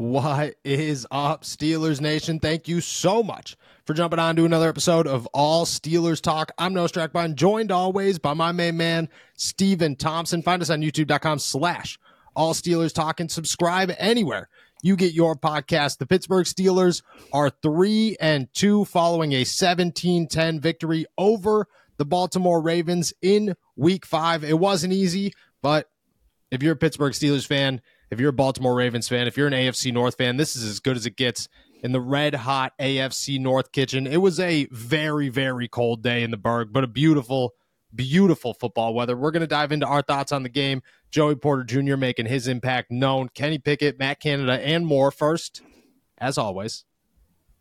What is up, Steelers Nation? Thank you so much for jumping on to another episode of All Steelers Talk. I'm Noah Strackbein, joined always by my main man, Stephen Thompson. Find us on youtube.com slash All Steelers Talk and subscribe anywhere you get your podcast. The Pittsburgh Steelers are 3 and 2 following a 17-10 victory over the Baltimore Ravens in week 5. It wasn't easy, but if you're a Pittsburgh Steelers fan, if you're a Baltimore Ravens fan, if you're an AFC North fan, this is as good as it gets in the red hot AFC North kitchen. It was a very, very cold day in the Burgh, but a beautiful, beautiful football weather. We're going to dive into our thoughts on the game. Joey Porter Jr. making his impact known, Kenny Pickett, Matt Canada, and more. First, as always,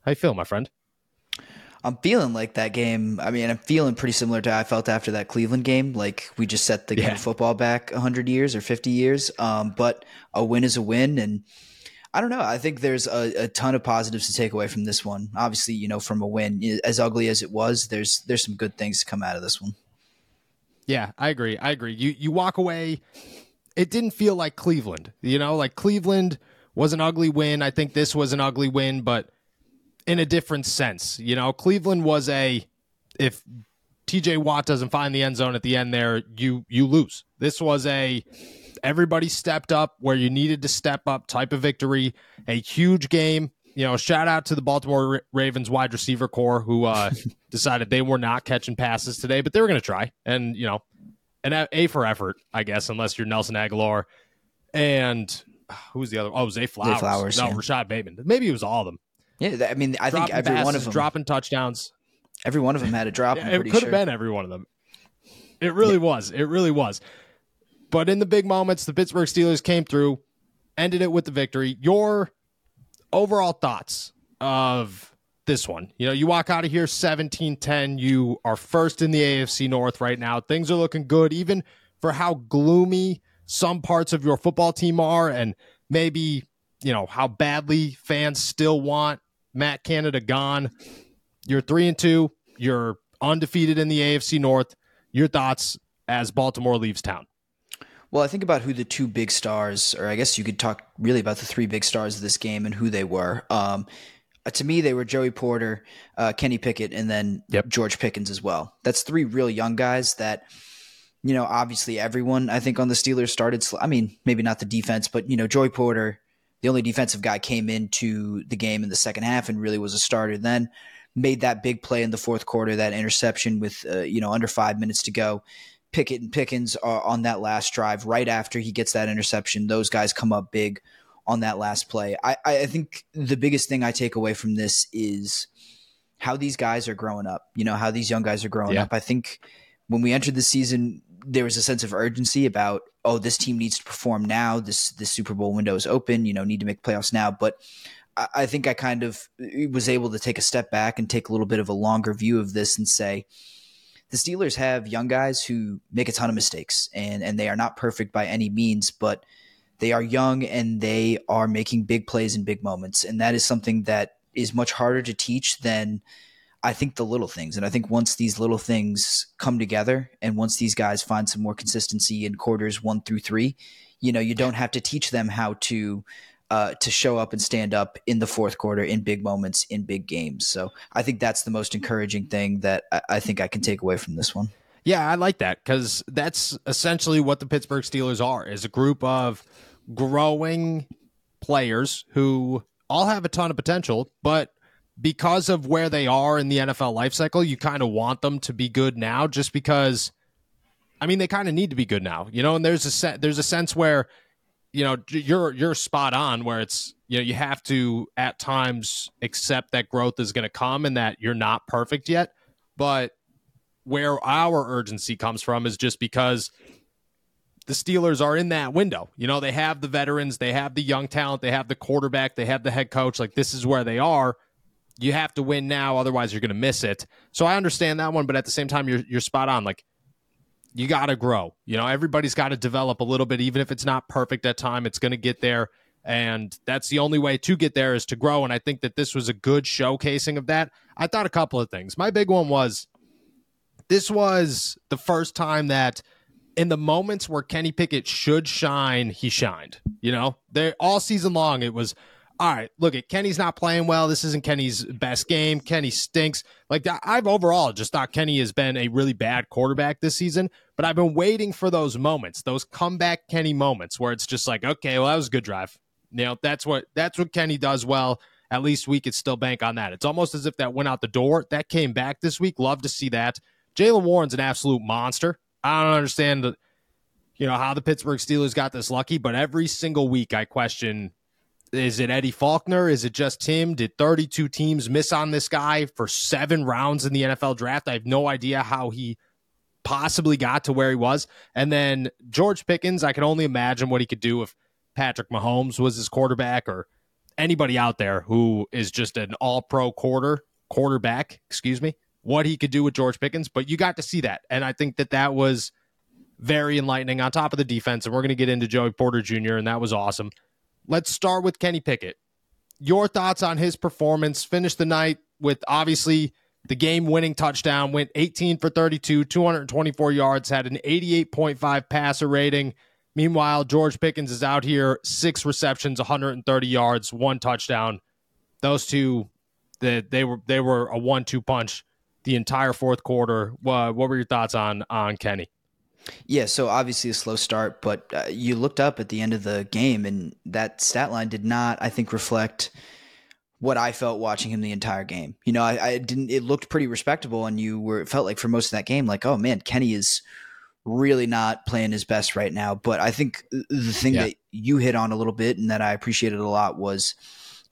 how you feel, my friend? I'm feeling like that game. I mean, I'm feeling pretty similar to how I felt after that Cleveland game. Like we just set the yeah. game of football back 100 years or 50 years. Um, but a win is a win, and I don't know. I think there's a, a, ton of positives to take away from this one. Obviously, you know, from a win, as ugly as it was, there's there's some good things to come out of this one. Yeah, I agree. I agree. You you walk away. It didn't feel like Cleveland. You know, like Cleveland was an ugly win. I think this was an ugly win, but in a different sense. You know, Cleveland was a if TJ Watt doesn't find the end zone at the end there, you you lose. This was a everybody stepped up where you needed to step up type of victory. A huge game. You know, shout out to the Baltimore Ravens wide receiver corps who uh, decided they were not catching passes today, but they were going to try. And you know, an A for effort, I guess, unless you're Nelson Agholor and who's the other? Oh, Zay Flowers. Zay Flowers no, yeah. Rashod Bateman. Maybe it was all of them. Yeah, I mean, I think every passes, one of them dropping touchdowns. Every one of them had a drop. Yeah, it could have sure. been every one of them. It really yeah. was. It really was. But in the big moments, the Pittsburgh Steelers came through, ended it with the victory. Your overall thoughts of this one? You know, you walk out of here 17-10. You are first in the AFC North right now. Things are looking good, even for how gloomy some parts of your football team are, and maybe you know how badly fans still want Matt Canada gone. You're three and two. You're undefeated in the AFC North. Your thoughts as Baltimore leaves town? Well, I think about who the two big stars, or I guess you could talk really about the three big stars of this game and who they were. Um, uh, to me, they were Joey Porter, uh, Kenny Pickett, and then yep. George Pickens as well. That's three real young guys that, you know, obviously everyone I think on the Steelers started. Sl- I mean, maybe not the defense, but you know, Joey Porter, the only defensive guy, came into the game in the second half and really was a starter. Then made that big play in the fourth quarter, that interception with uh, you know under five minutes to go. Pickett and Pickens are on that last drive right after he gets that interception. Those guys come up big on that last play. I, I think the biggest thing I take away from this is how these guys are growing up. You know how these young guys are growing yeah. up. I think when we entered the season, there was a sense of urgency about oh this team needs to perform now. This this Super Bowl window is open. You know need to make playoffs now, but I think I kind of uh, was able to take a step back and take a little bit of a longer view of this and say the Steelers have young guys who make a ton of mistakes and and they are not perfect by any means, but they are young and they are making big plays in big moments, and that is something that is much harder to teach than I think the little things. And I think once these little things come together and once these guys find some more consistency in quarters one through three, you know, you don't have to teach them how to uh, to show up and stand up in the fourth quarter in big moments in big games. So I think that's the most encouraging thing that I, I think I can take away from this one. Yeah, I like that because that's essentially what the Pittsburgh Steelers are: is a group of growing players who all have a ton of potential, but because of where they are in the NFL life cycle, you kind of want them to be good now just because I mean they kind of need to be good now. You know, and there's a se- there's a sense where you know you're you're spot on where it's you know you have to at times accept that growth is going to come and that you're not perfect yet, but where our urgency comes from is just because the Steelers are in that window. You know, they have the veterans, they have the young talent, they have the quarterback, they have the head coach. Like, this is where they are. You have to win now, otherwise, you're going to miss it. So I understand that one, but at the same time, you're, you're spot on. Like, you got to grow. You know, everybody's got to develop a little bit, even if it's not perfect at time, it's going to get there. And that's the only way to get there is to grow. And I think that this was a good showcasing of that. I thought a couple of things. My big one was this was the first time that in the moments where Kenny Pickett should shine, he shined. You know, they all season long it was all right. Look at Kenny's not playing well. This isn't Kenny's best game. Kenny stinks. Like I've overall just thought Kenny has been a really bad quarterback this season, but I've been waiting for those moments, those comeback Kenny moments where it's just like, okay, well that was a good drive. You know, that's what that's what Kenny does well. At least we could still bank on that. It's almost as if that went out the door. That came back this week. Love to see that. Jaylen Warren's an absolute monster. I don't understand, the, you know, how the Pittsburgh Steelers got this lucky, but every single week I question is it Eddie Faulkner? Is it just him? Did 32 teams miss on this guy for seven rounds in the NFL draft? I have no idea how he possibly got to where he was. And then George Pickens, I can only imagine what he could do if Patrick Mahomes was his quarterback or anybody out there who is just an all pro quarter quarterback, excuse me what he could do with George Pickens, but you got to see that. And I think that that was very enlightening on top of the defense. And we're going to get into Joey Porter Jr., and that was awesome. Let's start with Kenny Pickett. Your thoughts on his performance? Finished the night with obviously the game winning touchdown, went 18 for 32, 224 yards, had an 88.5 passer rating. Meanwhile, George Pickens is out here, six receptions, 130 yards, one touchdown. Those two, the, they were they were a one-two punch the entire fourth quarter. Uh, what were your thoughts on on Kenny? Yeah, so obviously a slow start, but uh, you looked up at the end of the game, and that stat line did not, I think, reflect what I felt watching him the entire game. You know, I, I didn't. It looked pretty respectable, and you were it felt like for most of that game, like, oh man, Kenny is really not playing his best right now. But I think the thing yeah. that you hit on a little bit, and that I appreciated a lot, was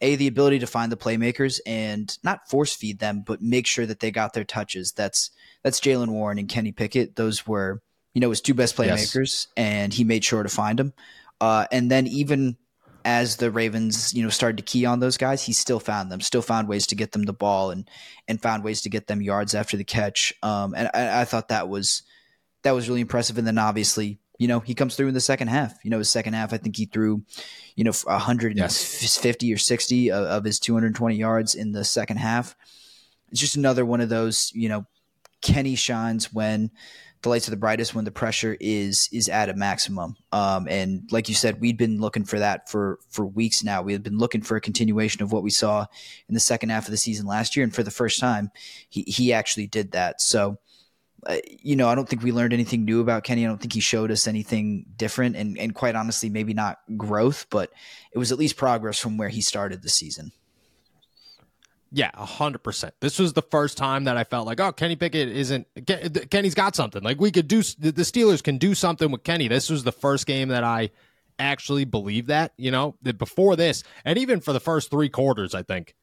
a the ability to find the playmakers and not force feed them, but make sure that they got their touches. That's that's Jaylen Warren and Kenny Pickett. Those were you know his two best playmakers, yes. and he made sure to find them. Uh, and then even as the Ravens, you know, started to key on those guys, he still found them, still found ways to get them the ball, and and found ways to get them yards after the catch. Um, and I, I thought that was that was really impressive. And then obviously you know, he comes through in the second half. You know, his second half, I think he threw, you know, 150 yes. or 60 of, of, his 220 yards in the second half. It's just another one of those, you know, Kenny shines when the lights are the brightest, when the pressure is is at a maximum. Um, and like you said, we'd been looking for that for for weeks now. We had been looking for a continuation of what we saw in the second half of the season last year, and for the first time, he he actually did that. So you know, I don't think we learned anything new about Kenny. I don't think he showed us anything different, and and quite honestly, maybe not growth, but it was at least progress from where he started the season. Yeah, hundred percent. This was the first time that I felt like, oh, Kenny Pickett isn't. Kenny's got something. Like we could do. The Steelers can do something with Kenny. This was the first game that I actually believe that. You know, that before this, and even for the first three quarters, I think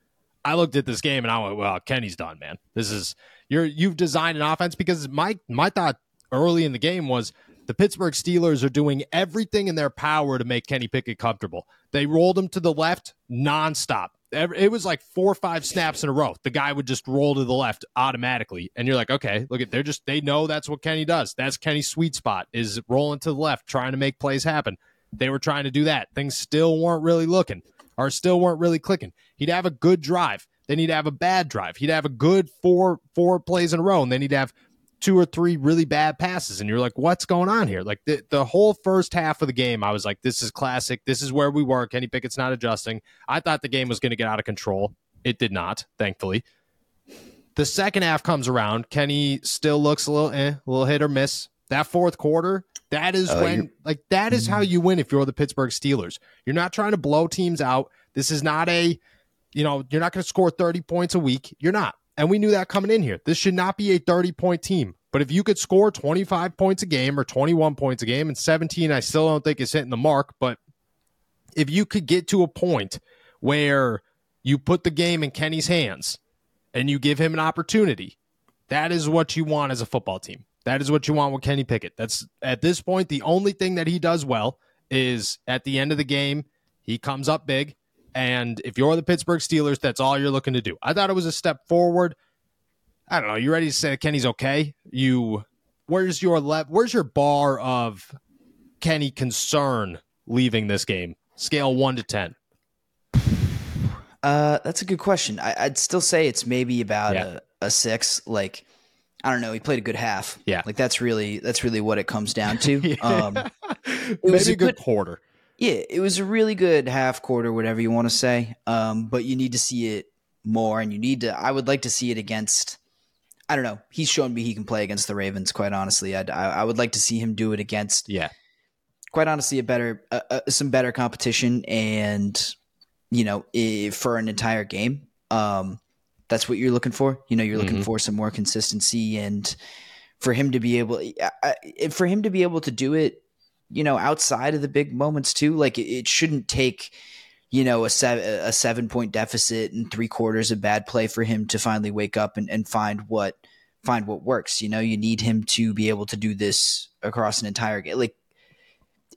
I looked at this game and I went, well, Kenny's done, man. This is you're you've designed an offense because my my thought early in the game was the Pittsburgh Steelers are doing everything in their power to make Kenny Pickett comfortable. They rolled him to the left nonstop. It was like four or five snaps in a row. The guy would just roll to the left automatically, and you're like, okay, look at they're just they know that's what Kenny does. That's Kenny's sweet spot is rolling to the left, trying to make plays happen. They were trying to do that. Things still weren't really looking, or still weren't really clicking. He'd have a good drive then he'd have a bad drive. He'd have a good four four plays in a row, and then he'd have two or three really bad passes, and you're like, what's going on here? Like the, the whole first half of the game, I was like, this is classic. This is where we were. Kenny Pickett's not adjusting. I thought the game was going to get out of control. It did not, thankfully. The second half comes around. Kenny still looks a little eh, a little hit or miss. That fourth quarter, that is uh, when like that is how you win if you're the Pittsburgh Steelers. You're not trying to blow teams out. This is not a you know, you're not going to score 30 points a week. You're not. And we knew that coming in here. This should not be a 30 point team. But if you could score 25 points a game or 21 points a game and 17, I still don't think is hitting the mark. But if you could get to a point where you put the game in Kenny's hands and you give him an opportunity, that is what you want as a football team. That is what you want with Kenny Pickett. That's at this point the only thing that he does well is at the end of the game, he comes up big and if you're the Pittsburgh Steelers, that's all you're looking to do. I thought it was a step forward. I don't know. You ready to say Kenny's okay? You where's your le- where's your bar of Kenny concern leaving this game? Scale one to ten. Uh, that's a good question. I, would still say it's maybe about yeah. a, a six. Like, I don't know. He played a good half. Yeah. Like that's really that's really what it comes down to. yeah. Um, it maybe was a good, good quarter. Yeah, it was a really good half quarter, whatever you want to say. Um, but you need to see it more, and you need to. I would like to see it against. I don't know. He's shown me he can play against the Ravens. Quite honestly, I'd, I, I would like to see him do it against. Yeah. Quite honestly, a better, uh, uh, some better competition, and you know, if, for an entire game. Um, that's what you're looking for. You know, you're looking mm-hmm. for some more consistency, and for him to be able, uh, for him to be able to do it you know, outside of the big moments too. Like it, it shouldn't take, you know, a seven a seven point deficit and three quarters of bad play for him to finally wake up and, and find what find what works. You know, you need him to be able to do this across an entire game. Like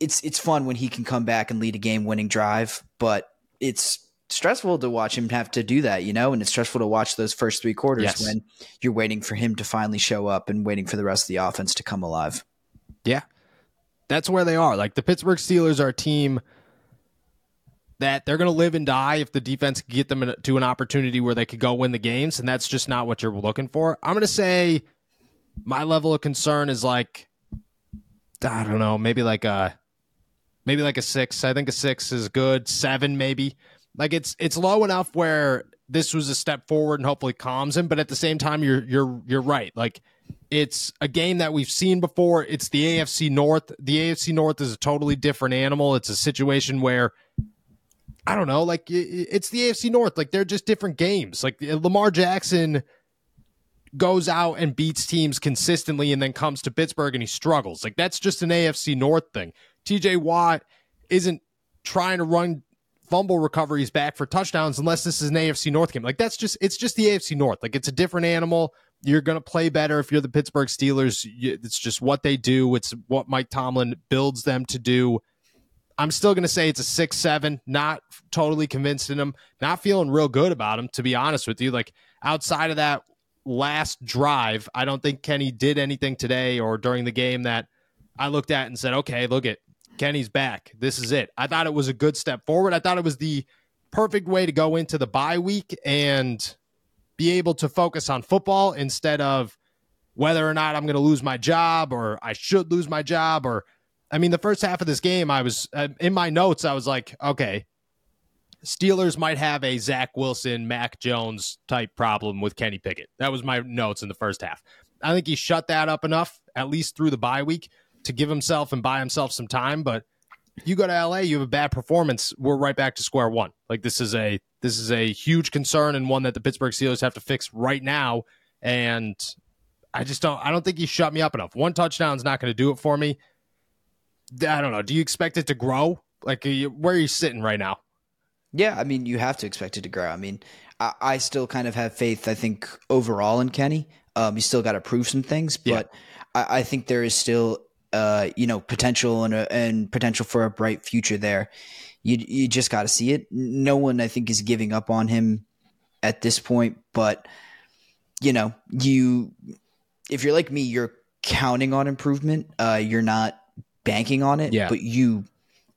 it's it's fun when he can come back and lead a game winning drive, but it's stressful to watch him have to do that, you know, and it's stressful to watch those first three quarters yes. when you're waiting for him to finally show up and waiting for the rest of the offense to come alive. Yeah that's where they are. Like the Pittsburgh Steelers are a team that they're going to live and die if the defense can get them to an opportunity where they could go win the games, and that's just not what you're looking for. I'm going to say my level of concern is like I don't know, maybe like a maybe like a six. I think a six is good. Seven maybe. Like it's it's low enough where this was a step forward and hopefully calms him, but at the same time, you're you're you're right. Like it's a game that we've seen before. It's the AFC North. The AFC North is a totally different animal. It's a situation where I don't know, like it's the AFC North. Like they're just different games. Like uh, Lamar Jackson goes out and beats teams consistently and then comes to Pittsburgh and he struggles. Like that's just an AFC North thing. TJ Watt isn't trying to run fumble recoveries back for touchdowns unless this is an AFC North game. Like that's just it's just the AFC North. Like it's a different animal. You're going to play better if you're the Pittsburgh Steelers. It's just what they do. It's what Mike Tomlin builds them to do. I'm still going to say it's a six seven. Not totally convinced in him. Not feeling real good about him, to be honest with you. Like outside of that last drive, I don't think Kenny did anything today or during the game that I looked at and said, "Okay, look at Kenny's back. This is it." I thought it was a good step forward. I thought it was the perfect way to go into the bye week and be able to focus on football instead of whether or not I'm going to lose my job or I should lose my job or I mean the first half of this game I was uh, in my notes I was like okay Steelers might have a Zach Wilson Mac Jones type problem with Kenny Pickett. That was my notes in the first half. I think he shut that up enough at least through the bye week to give himself and buy himself some time but you go to LA, you have a bad performance, we're right back to square one. Like this is a this is a huge concern and one that the Pittsburgh Steelers have to fix right now. And I just don't I don't think he shut me up enough. One touchdown is not going to do it for me. I don't know. Do you expect it to grow? Like where are you sitting right now? Yeah, I mean, you have to expect it to grow. I mean, I, I still kind of have faith. I think overall in Kenny, um, you still got to prove some things, but yeah. I, I think there is still uh, you know, potential and a, and potential for a bright future there. You you just got to see it. No one, I think, is giving up on him at this point. But you know, you if you're like me, you're counting on improvement. Uh, you're not banking on it. Yeah. But you,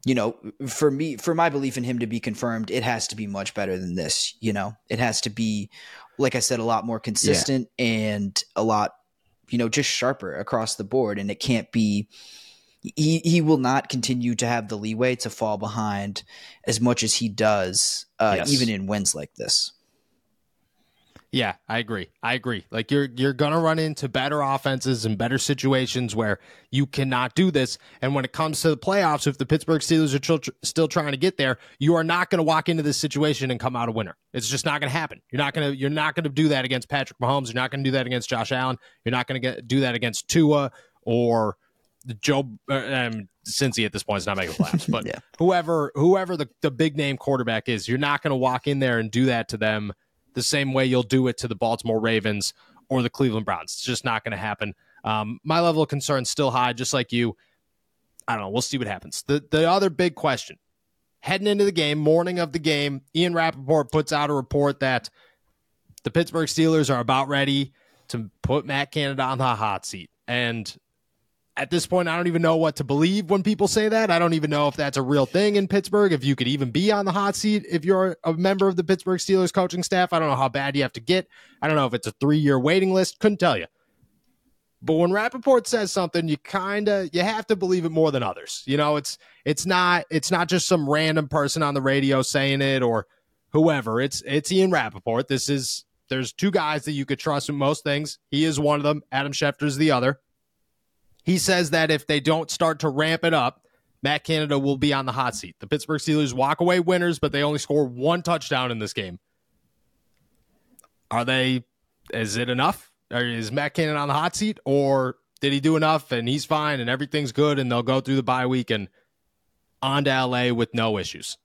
you know, for me, for my belief in him to be confirmed, it has to be much better than this. You know, it has to be, like I said, a lot more consistent yeah. and a lot you know, just sharper across the board. And it can't be, he, he will not continue to have the leeway to fall behind as much as he does, uh, yes. even in wins like this. Yeah, I agree. I agree. Like you're you're gonna run into better offenses and better situations where you cannot do this. And when it comes to the playoffs, if the Pittsburgh Steelers are tr- still trying to get there, you are not going to walk into this situation and come out a winner. It's just not going to happen. You're not going to you're not going to do that against Patrick Mahomes. You're not going to do that against Josh Allen. You're not going to do that against Tua or Joe uh, um, Cincy at this point is not making playoffs, but yeah. whoever whoever the, the big name quarterback is, you're not going to walk in there and do that to them the same way you'll do it to the Baltimore Ravens or the Cleveland Browns. It's just not going to happen. Um, my level of concern is still high, just like you. I don't know. We'll see what happens. The the other big question heading into the game, morning of the game, Ian Rapoport puts out a report that the Pittsburgh Steelers are about ready to put Matt Canada on the hot seat. And at this point, I don't even know what to believe when people say that. I don't even know if that's a real thing in Pittsburgh, if you could even be on the hot seat if you're a member of the Pittsburgh Steelers coaching staff. I don't know how bad you have to get. I don't know if it's a three year waiting list. Couldn't tell you. But when Rapoport says something, you kind of you have to believe it more than others. You know, it's it's not it's not just some random person on the radio saying it or whoever. It's it's Ian Rapoport. This is there's two guys that you could trust in most things. He is one of them. Adam Schefter is the other. He says that if they don't start to ramp it up, Matt Canada will be on the hot seat. The Pittsburgh Steelers walk away winners, but they only score one touchdown in this game. Are they, is it enough? Or is Matt Canada on the hot seat? Or did he do enough and he's fine and everything's good and they'll go through the bye week and on to LA with no issues?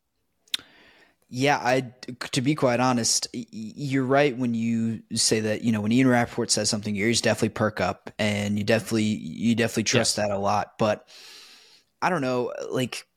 Yeah, I to be quite honest, you're right when you say that. You know, when Ian Rapoport says something, your ears definitely perk up, and you mm-hmm. definitely you definitely trust yes. that a lot. But I don't know, like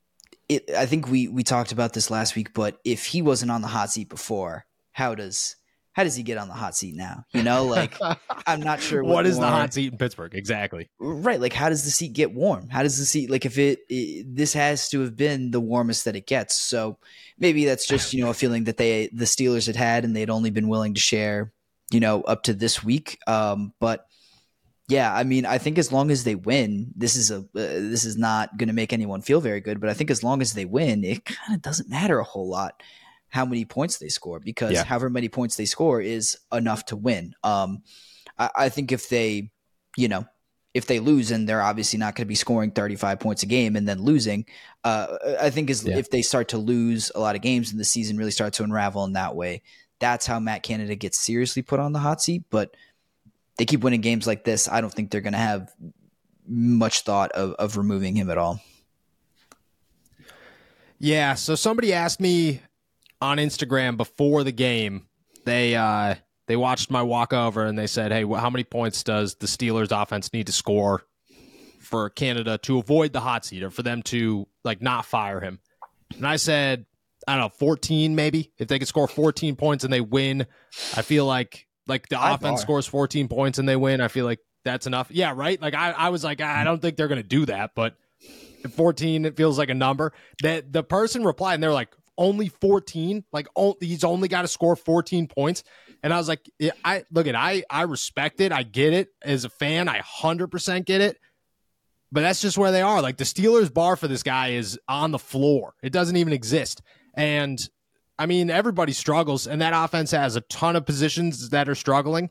it, I think we we talked about this last week. But if he wasn't on the hot seat before, how does how does he get on the hot seat now? You know, like I'm not sure what, what is the hot seat in Pittsburgh exactly. Right, like how does the seat get warm? How does the seat like if it, it this has to have been the warmest that it gets. So maybe that's just you know a feeling that they the Steelers had had and they'd only been willing to share you know up to this week. Um, but yeah, I mean, I think as long as they win, this is a uh, this is not going to make anyone feel very good. But I think as long as they win, it kind of doesn't matter a whole lot how many points they score because yeah. however many points they score is enough to win. Um, I, I think if they, you know, if they lose and they're obviously not going to be scoring 35 points a game and then losing, uh, I think is yeah. if they start to lose a lot of games and the season really starts to unravel in that way, that's how Matt Canada gets seriously put on the hot seat. But they keep winning games like this. I don't think they're going to have much thought of, of removing him at all. Yeah. So somebody asked me on Instagram before the game, they uh, they watched my walkover and they said, "Hey, how many points does the Steelers offense need to score for Canada to avoid the hot seat or for them to like not fire him?" And I said, "I don't know, 14 maybe. If they could score 14 points and they win, I feel like like the offense scores 14 points and they win, I feel like that's enough. Yeah, right? Like I I was like, I don't think they're going to do that, but 14 it feels like a number that the person replied and they're like only 14 like oh, he's only got to score 14 points. And i was like i look at i i respect it i get it. As a fan i 100% get it. But that's just where they are. Like the steelers bar for this guy is on the floor. It doesn't even exist. And i mean everybody struggles and that offense has a ton of positions that are struggling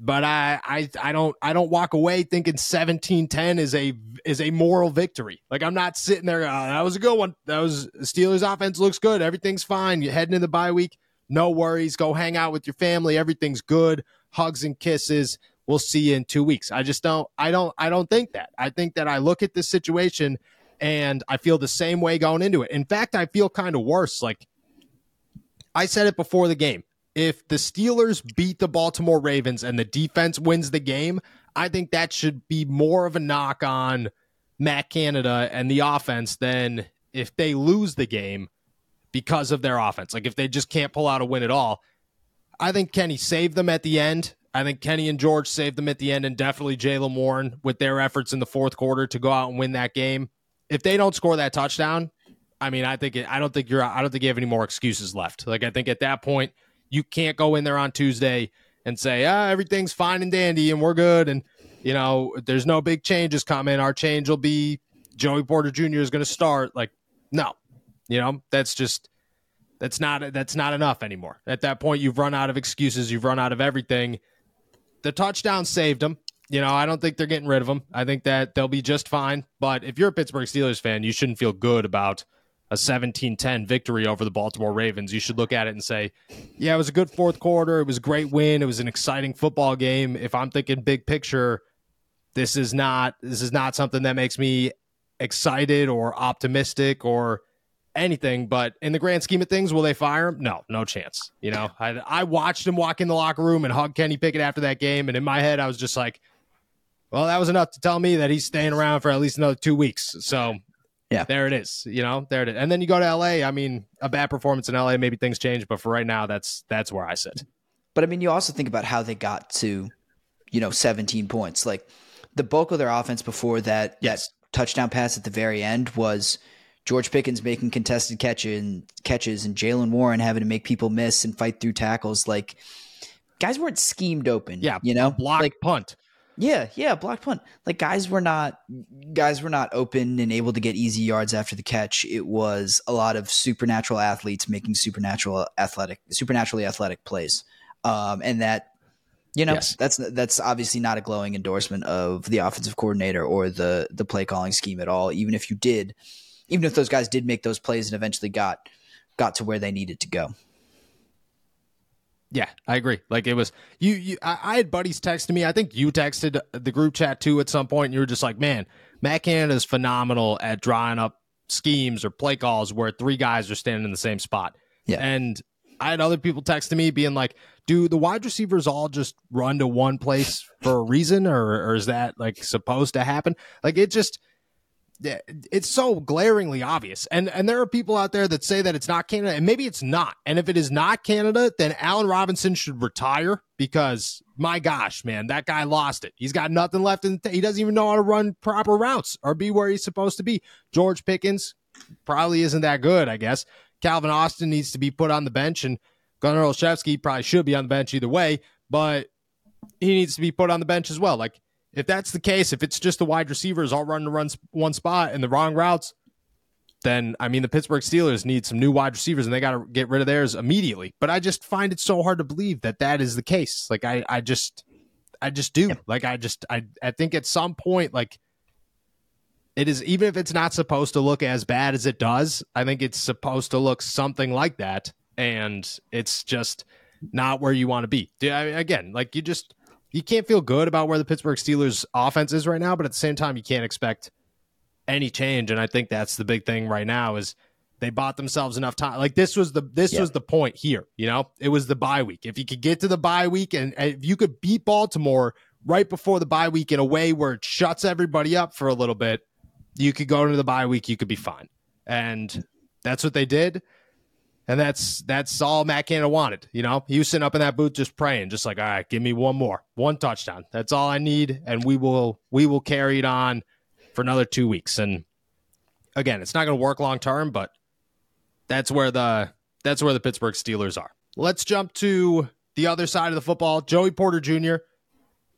but I, I I don't I don't walk away thinking 17-10 is a is a moral victory. Like I'm not sitting there. Oh, that was a good one. That was the Steelers offense looks good. Everything's fine. You're heading in the bye week. No worries. Go hang out with your family. Everything's good. Hugs and kisses. We'll see you in two weeks. I just don't. I don't. I don't think that. I think that I look at this situation and I feel the same way going into it. In fact, I feel kind of worse. Like I said it before the game if the Steelers beat the Baltimore Ravens and the defense wins the game, I think that should be more of a knock on Matt Canada and the offense than if they lose the game because of their offense. Like if they just can't pull out a win at all. I think Kenny saved them at the end. I think Kenny and George saved them at the end, and definitely Jaylen Warren with their efforts in the fourth quarter to go out and win that game. If they don't score that touchdown, I mean, I think it, I don't think you're I don't think you have any more excuses left. Like I think at that point you can't go in there on Tuesday and say, ah, everything's fine and dandy and we're good. And, you know, there's no big changes coming. Our change will be Joey Porter Jr. is going to start. Like, no, you know, that's just, that's not, that's not enough anymore. At that point, you've run out of excuses. You've run out of everything. The touchdown saved them. You know, I don't think they're getting rid of them. I think that they'll be just fine. But if you're a Pittsburgh Steelers fan, you shouldn't feel good about a 17-10 victory over the Baltimore Ravens. You should look at it and say, yeah, it was a good fourth quarter. It was a great win. It was an exciting football game. If I'm thinking big picture, this is not this is not something that makes me excited or optimistic or anything. But in the grand scheme of things, will they fire him? No, no chance. You know, I, I watched him walk in the locker room and hug Kenny Pickett after that game, and in my head, I was just like, well, that was enough to tell me that he's staying around for at least another two weeks. So, yeah, there it is. You know, there it is. And then you go to LA. I mean, a bad performance in LA, maybe things change, but for right now, that's that's where I sit. But I mean, you also think about how they got to, you know, 17 points. Like the bulk of their offense before that yes. that touchdown pass at the very end was George Pickens making contested catches and catches and Jaylen Warren having to make people miss and fight through tackles. Like guys weren't schemed open. Yeah, you know, block like punt. Yeah, yeah, block punt. Like guys were not guys were not open and able to get easy yards after the catch. It was a lot of supernatural athletes making supernatural athletic supernaturally athletic plays. Um, and that you know, yes. that's that's obviously not a glowing endorsement of the offensive coordinator or the the play calling scheme at all. Even if you did, even if those guys did make those plays and eventually got got to where they needed to go. Yeah, I agree. Like it was you. you I, I, had buddies texting me. I think you texted the group chat too at some point. And you were just like, "Man, Matt Canada is phenomenal at drawing up schemes or play calls where three guys are standing in the same spot." Yeah, and I had other people texting me being like, "Do the wide receivers all just run to one place for a reason, or, or is that like supposed to happen?" Like it just it's so glaringly obvious. And and there are people out there that say that it's not Canada, and maybe it's not. And if it is not Canada, then Allen Robinson should retire because my gosh, man, that guy lost it. He's got nothing left in. T- he doesn't even know how to run proper routes or be where he's supposed to be. George Pickens probably isn't that good, I guess. Calvin Austin needs to be put on the bench, and Gunnar Olszewski probably should be on the bench either way, but he needs to be put on the bench as well. Like if that's the case, if it's just the wide receivers all running to run one spot and the wrong routes, then I mean the Pittsburgh Steelers need some new wide receivers and they got to get rid of theirs immediately. But I just find it so hard to believe that that is the case. Like I, I just, I just do. Like I just, I, I think at some point, like it is even if it's not supposed to look as bad as it does. I think it's supposed to look something like that, and it's just not where you want to be. Again, like you just you can't feel good about where the Pittsburgh Steelers offense is right now, but at the same time, you can't expect any change. And I think that's the big thing right now is they bought themselves enough time. Like this was the this yeah. was the point here. You know, it was the bye week. If you could get to the bye week and, and if you could beat Baltimore right before the bye week in a way where it shuts everybody up for a little bit, you could go into the bye week. You could be fine. And that's what they did. And that's that's all Matt Canada wanted. You know, he was sitting up in that booth just praying, just like, all right, give me one more, one touchdown. That's all I need, and we will we will carry it on for another two weeks. And again, it's not going to work long term, but that's where the that's where the Pittsburgh Steelers are. Let's jump to the other side of the football. Joey Porter Jr.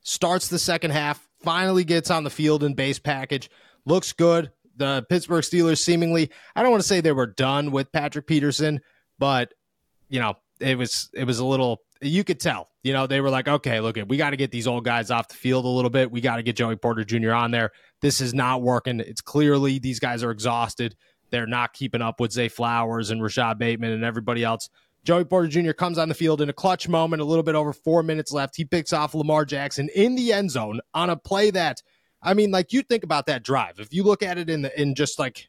starts the second half, finally gets on the field in base package, looks good. The Pittsburgh Steelers seemingly, I don't want to say they were done with Patrick Peterson, but you know, it was it was a little you could tell. You know, they were like, okay, look, we got to get these old guys off the field a little bit. We got to get Joey Porter Jr. on there. This is not working. It's clearly these guys are exhausted. They're not keeping up with Zay Flowers and Rashod Bateman and everybody else. Joey Porter Jr. comes on the field in a clutch moment, a little bit over four minutes left. He picks off Lamar Jackson in the end zone on a play that, I mean, like you think about that drive. If you look at it in the in just like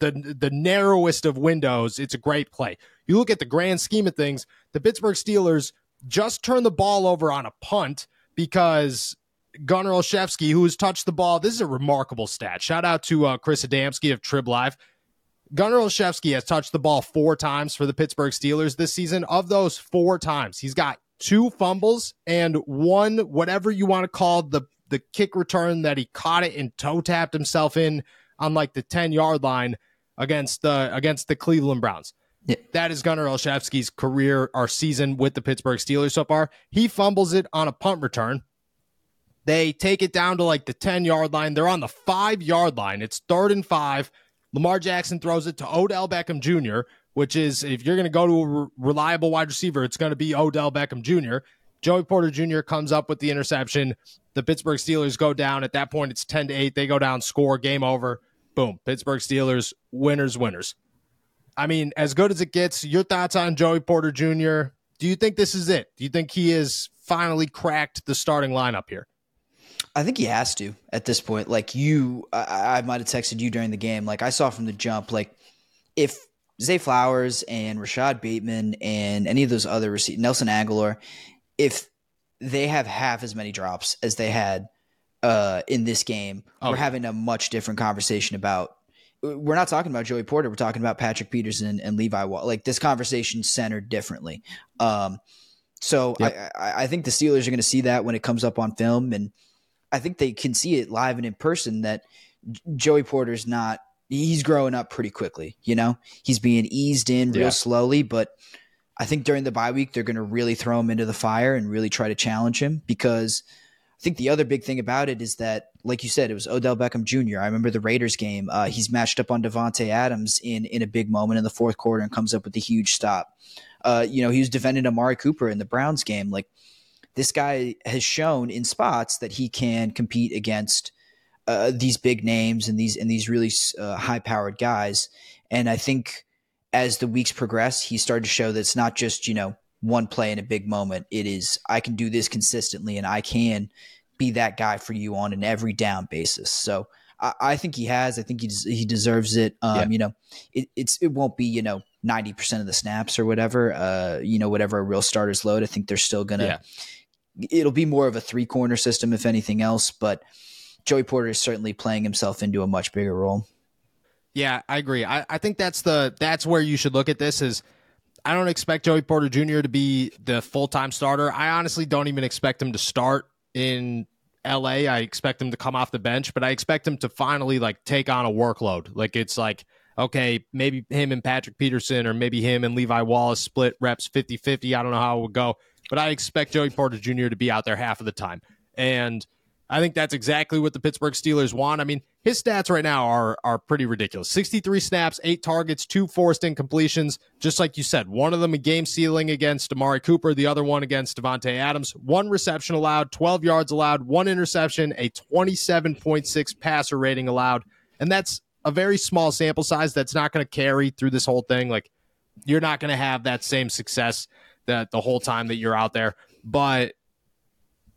the the narrowest of windows, it's a great play. You look at the grand scheme of things, the Pittsburgh Steelers just turned the ball over on a punt because Gunnar Olszewski, who has touched the ball, this is a remarkable stat. Shout out to uh, Chris Adamski of Trib Live. Gunnar Olszewski has touched the ball four times for the Pittsburgh Steelers this season. Of those four times, he's got two fumbles and one, whatever you want to call the the kick return that he caught it and toe tapped himself in on like the 10 yard line against the against the Cleveland Browns. Yeah. That is Gunnar Olszewski's career or season with the Pittsburgh Steelers so far. He fumbles it on a punt return. They take it down to like the 10 yard line. They're on the five yard line. It's third and five. Lamar Jackson throws it to Odell Beckham Jr., which is if you're going to go to a re- reliable wide receiver, it's going to be Odell Beckham Jr. Joey Porter Jr. comes up with the interception. The Pittsburgh Steelers go down. At that point, it's 10 to 8. They go down, score, game over. Boom. Pittsburgh Steelers, winners, winners. I mean, as good as it gets, your thoughts on Joey Porter Jr. Do you think this is it? Do you think he has finally cracked the starting lineup here? I think he has to at this point. Like you, I, I might have texted you during the game. Like I saw from the jump, like if Zay Flowers and Rashod Bateman and any of those other receivers, Nelson Agholor, if they have half as many drops as they had uh, in this game, oh. we're having a much different conversation about. We're not talking about Joey Porter. We're talking about Patrick Peterson and Levi Wall. Like this conversation centered differently. Um, so yep. I, I think the Steelers are going to see that when it comes up on film, and I think they can see it live and in person that Joey Porter's not he's growing up pretty quickly, you know? He's being eased in real yeah. slowly, but I think during the bye week they're going to really throw him into the fire and really try to challenge him because I think the other big thing about it is that like you said it was Odell Beckham Jr. I remember the Raiders game. Uh, he's matched up on Davante Adams in in a big moment in the fourth quarter and comes up with a huge stop. Uh, you know, he was defending Amari Cooper in the Browns game like this guy has shown in spots that he can compete against uh, these big names and these and these really uh, high powered guys. And I think as the weeks progress, he started to show that it's not just you know one play in a big moment. It is I can do this consistently, and I can be that guy for you on an every down basis. So. I, think he has. I think he des- he deserves it. Um, yeah. You know, it, it's it won't be you know ninety percent of the snaps or whatever. Uh, you know, whatever a real starters load. I think they're still gonna yeah it'll be more of a three corner system if anything else, but Joey Porter is certainly playing himself into a much bigger role. Yeah, I agree. I, I think that's the that's where you should look at this is I don't expect Joey Porter Jr. to be the full time starter. I honestly don't even expect him to start in LA. I expect him to come off the bench, but I expect him to finally like take on a workload. Like it's like, okay, maybe him and Patrick Peterson or maybe him and Levi Wallace split reps 50 50. I don't know how it would go but I expect Joey Porter Jr. to be out there half of the time. And I think that's exactly what the Pittsburgh Steelers want. I mean, his stats right now are are pretty ridiculous. 63 snaps, 8 targets, 2 forced incompletions, just like you said. One of them a game sealing against Amari Cooper, the other one against Davante Adams. One reception allowed, 12 yards allowed, one interception, a 27.6 passer rating allowed. And that's a very small sample size that's not going to carry through this whole thing. Like you're not going to have that same success that the whole time that you're out there. But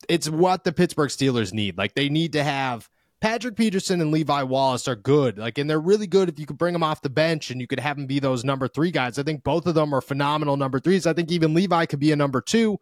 it's what the Pittsburgh Steelers need. Like they need to have Patrick Peterson and Levi Wallace are good. Like, and they're really good if you could bring them off the bench and you could have them be those number three guys. I think both of them are phenomenal number threes. I think even Levi could be a number two.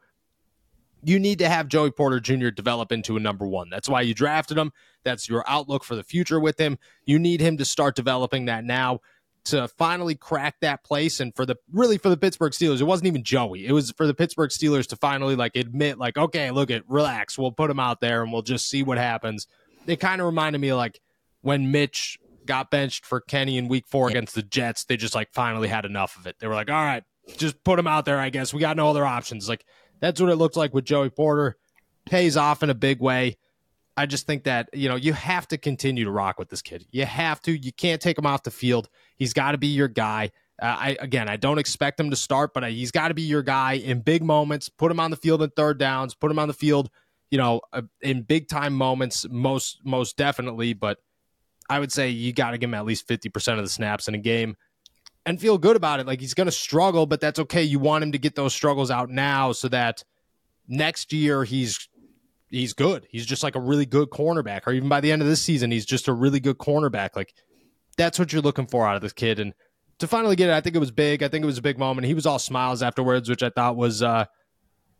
You need to have Joey Porter Jr. develop into a number one. That's why you drafted him. That's your outlook for the future with him. You need him to start developing that now to finally crack that place and for the really for the Pittsburgh Steelers, it wasn't even Joey. It was for the Pittsburgh Steelers to finally like admit, like, okay, look at relax, we'll put him out there and we'll just see what happens. It kind of reminded me like when Mitch got benched for Kenny in week four against the Jets, they just like finally had enough of it. They were like, all right, just put him out there, I guess. We got no other options. Like that's what it looked like with Joey Porter. Pays off in a big way. I just think that, you know, you have to continue to rock with this kid. You have to. You can't take him off the field. He's got to be your guy. Uh, I again, I don't expect him to start, but he's got to be your guy in big moments. Put him on the field in third downs. Put him on the field, you know, uh, in big time moments. Most most definitely, but I would say you got to give him at least fifty percent of the snaps in a game, and feel good about it. Like he's going to struggle, but that's okay. You want him to get those struggles out now, so that next year he's he's good. He's just like a really good cornerback, or even by the end of this season, he's just a really good cornerback. Like that's what you're looking for out of this kid. And to finally get it, I think it was big. I think it was a big moment. He was all smiles afterwards, which I thought was uh,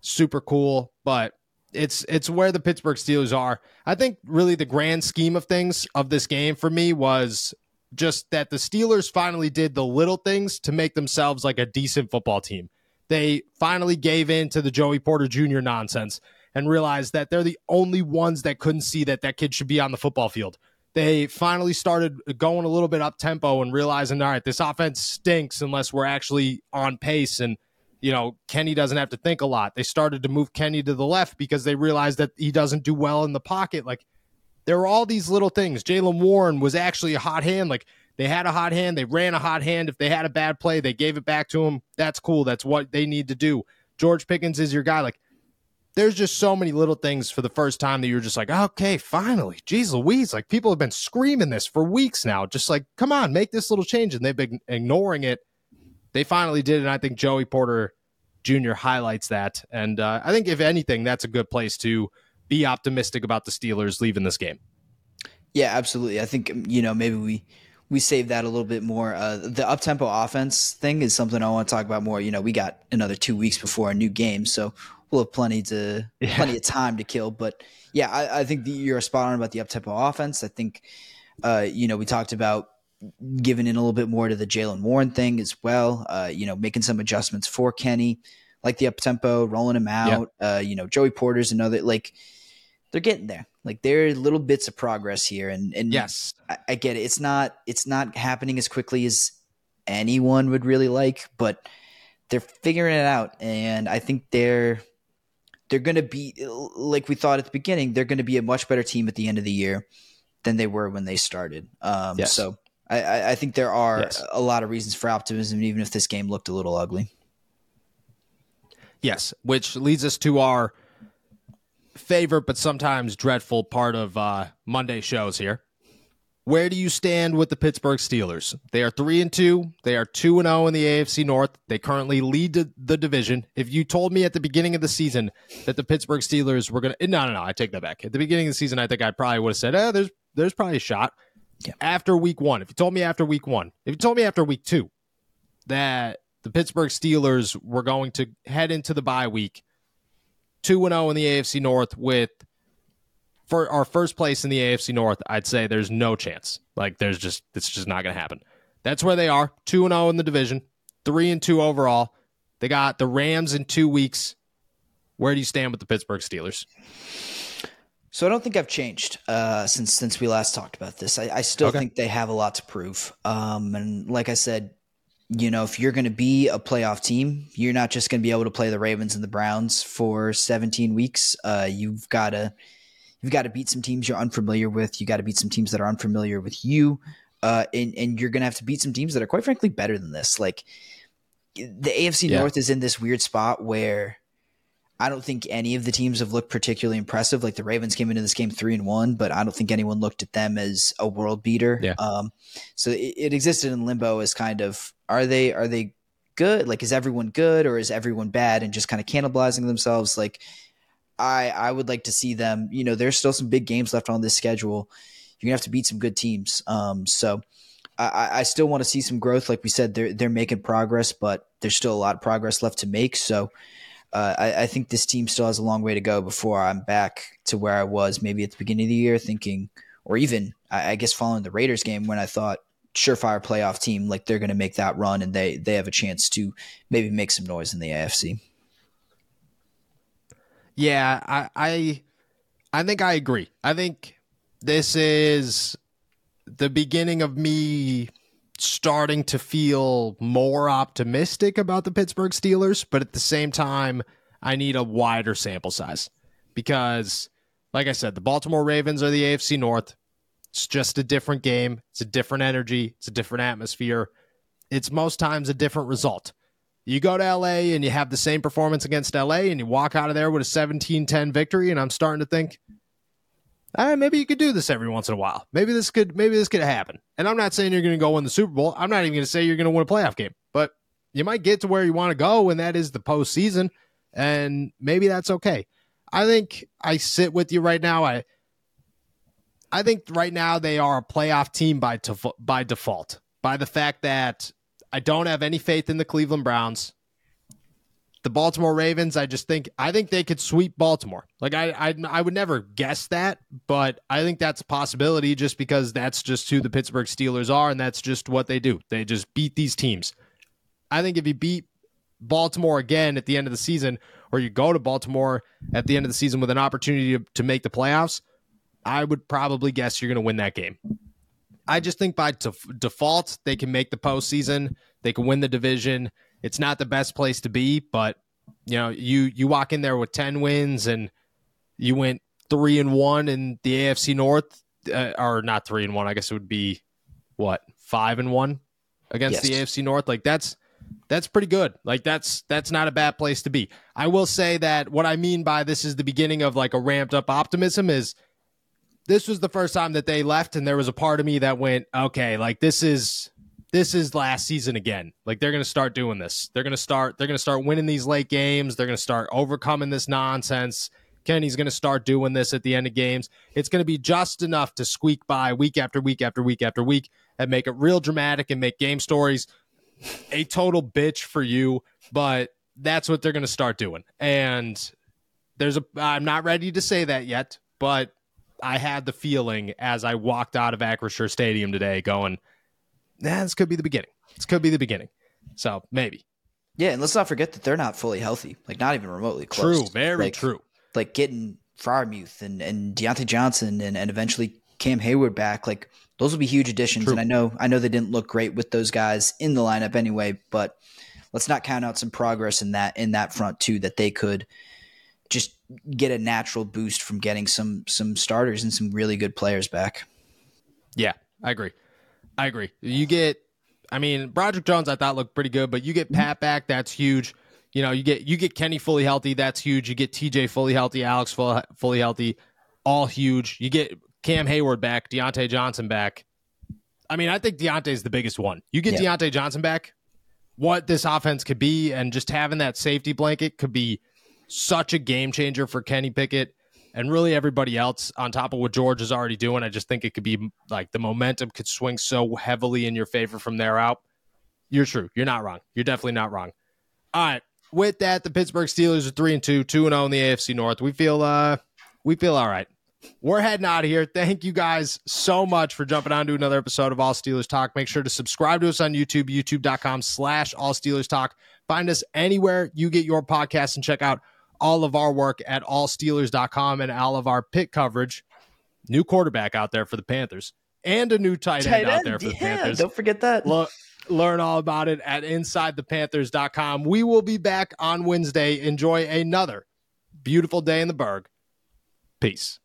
super cool. But it's it's where the Pittsburgh Steelers are. I think really the grand scheme of things of this game for me was just that the Steelers finally did the little things to make themselves like a decent football team. They finally gave in to the Joey Porter Jr. nonsense and realized that they're the only ones that couldn't see that that kid should be on the football field they finally started going a little bit up tempo and realizing, all right, this offense stinks unless we're actually on pace. And, you know, Kenny doesn't have to think a lot. They started to move Kenny to the left because they realized that he doesn't do well in the pocket. Like, there were all these little things. Jaylen Warren was actually a hot hand. Like, they had a hot hand. They ran a hot hand. If they had a bad play, they gave it back to him. That's cool. That's what they need to do. George Pickens is your guy. Like, there's just so many little things for the first time that you're just like, okay, finally, geez Louise. Like people have been screaming this for weeks now. Just like, come on, make this little change. And they've been ignoring it. They finally did. And I think Joey Porter Jr. highlights that. And uh, I think, if anything, that's a good place to be optimistic about the Steelers leaving this game. Yeah, absolutely. I think, you know, maybe we we save that a little bit more. Uh, the up tempo offense thing is something I want to talk about more. You know, we got another two weeks before a new game, so we'll have plenty to yeah. plenty of time to kill. But yeah, I, I think you're spot on about the up tempo offense. I think uh, you know we talked about giving in a little bit more to the Jaylen Warren thing as well. Uh, you know, making some adjustments for Kenny, like the up tempo, rolling him out. Uh, you know, Joey Porter's another like they're getting there. Like there are little bits of progress here, and and yes, I, I get it. It's not it's not happening as quickly as anyone would really like, but they're figuring it out, and I think they're they're going to be like we thought at the beginning. They're going to be a much better team at the end of the year than they were when they started. Um, yes. So I, I, think there are yes. a lot of reasons for optimism, even if this game looked a little ugly. Yes, which leads us to our favorite but sometimes dreadful part of uh, Monday shows here. Where do you stand with the Pittsburgh Steelers? They are 3 and 2. They are 2 and 0 in the AFC North. They currently lead the division. If you told me at the beginning of the season that the Pittsburgh Steelers were going to No, no, no, I take that back. At the beginning of the season, I think I probably would have said, "Eh, there's there's probably a shot." Yeah. After week 1, if you told me after week 1, if you told me after week 2 that the Pittsburgh Steelers were going to head into the bye week 2 0 in the AFC North with for our first place in the AFC North, I'd say there's no chance. Like there's just it's just not going to happen. That's where they are, 2 and 0 in the division, 3 and 2 overall. They got the Rams in 2 weeks. Where do you stand with the Pittsburgh Steelers? So I don't think I've changed uh, since since we last talked about this. I, I still okay. think they have a lot to prove. Um, and like I said, you know, if you're going to be a playoff team, you're not just going to be able to play the Ravens and the Browns for 17 weeks. Uh, you've got to you've got to beat some teams you're unfamiliar with. You got to beat some teams that are unfamiliar with you, uh, and and you're going to have to beat some teams that are quite frankly better than this. Like the AFC yeah. North is in this weird spot where I don't think any of the teams have looked particularly impressive. Like the Ravens came into this game three and one, but I don't think anyone looked at them as a world beater. Yeah. Um, so it, it existed in limbo as kind of are they are they good? Like is everyone good or is everyone bad and just kind of cannibalizing themselves? Like I I would like to see them. You know, there's still some big games left on this schedule. You're gonna have to beat some good teams. Um, so I, I still want to see some growth. Like we said, they're they're making progress, but there's still a lot of progress left to make. So uh, I, I, think this team still has a long way to go before I'm back to where I was maybe at the beginning of the year, thinking, or even I, I guess following the Raiders game when I thought surefire playoff team, like they're going to make that run and they they have a chance to maybe make some noise in the AFC. Yeah, I I, I think I agree. I think this is the beginning of me starting to feel more optimistic about the Pittsburgh Steelers, but at the same time, I need a wider sample size because, like I said, the Baltimore Ravens are the AFC North. It's just a different game. It's a different energy. It's a different atmosphere. It's most times a different result. You go to LA and you have the same performance against LA and you walk out of there with a 17 10 victory. And I'm starting to think, maybe you could do this every once in a while. Maybe this could maybe this could happen. And I'm not saying you're going to go win the Super Bowl. I'm not even going to say you're going to win a playoff game, but you might get to where you want to go, and that is the postseason. And maybe that's okay. I think I sit with you right now. I I think right now they are a playoff team by by default. By the fact that I don't have any faith in the Cleveland Browns the Baltimore Ravens, I just think I think they could sweep Baltimore. Like I, I I would never guess that, but I think that's a possibility just because that's just who the Pittsburgh Steelers are and that's just what they do. They just beat these teams. I think if you beat Baltimore again at the end of the season or you go to Baltimore at the end of the season with an opportunity to, to make the playoffs, I would probably guess you're going to win that game. I just think by def- default, they can make the postseason. They can win the division. It's not the best place to be, but you know, you you walk in there with ten wins and you went three and one in the AFC North, uh, or not three and one. I guess it would be what five and one against yes. the AFC North. Like that's that's pretty good. Like that's that's not a bad place to be. I will say that what I mean by this is the beginning of like a ramped up optimism is this was the first time that they left and there was a part of me that went, okay, like this is this is last season again. Like they're going to start doing this. They're going to start they're going to start winning these late games. They're going to start overcoming this nonsense. Kenny's going to start doing this at the end of games. It's going to be just enough to squeak by week after week after week after week and make it real dramatic and make game stories a total bitch for you, but that's what they're going to start doing. And there's a I'm not ready to say that yet, but I had the feeling as I walked out of Acrisure Stadium today going, nah, this could be the beginning. This could be the beginning. So maybe. Yeah, and let's not forget that they're not fully healthy, like not even remotely close. True, very like, true. Like getting Freiermuth and, and Diontae Johnson and, and eventually Cam Heyward back, like those will be huge additions. True. And I know I know they didn't look great with those guys in the lineup anyway, but let's not count out some progress in that in that front too that they could just get a natural boost from getting some some starters and some really good players back. Yeah, I agree. I agree. You get I mean, Broderick Jones I thought looked pretty good, but you get mm-hmm. Pat back, that's huge. You know, you get you get Kenny fully healthy, that's huge. You get TJ fully healthy, Alex full, fully healthy, all huge. You get Cam Heyward back, Diontae Johnson back. I mean, I think Diontae is the biggest one. You get yeah. Diontae Johnson back, what this offense could be, and just having that safety blanket could be such a game changer for Kenny Pickett and really everybody else on top of what George is already doing. I just think it could be like the momentum could swing so heavily in your favor from there out. You're true. You're not wrong. You're definitely not wrong. All right. With that, the Pittsburgh Steelers are three and two, two and zero oh in the AFC North. We feel uh we feel all right. We're heading out of here. Thank you guys so much for jumping on to another episode of All Steelers Talk. Make sure to subscribe to us on YouTube, youtube.com slash All Steelers Talk. Find us anywhere you get your podcast and check out all of our work at allsteelers.com and all of our Pitt coverage. New quarterback out there for the Panthers and a new tight, tight end, end, out there for the Panthers. Don't forget that. Look, learn all about it at insidethepanthers.com. We will be back on Wednesday. Enjoy another beautiful day in the Burgh. Peace.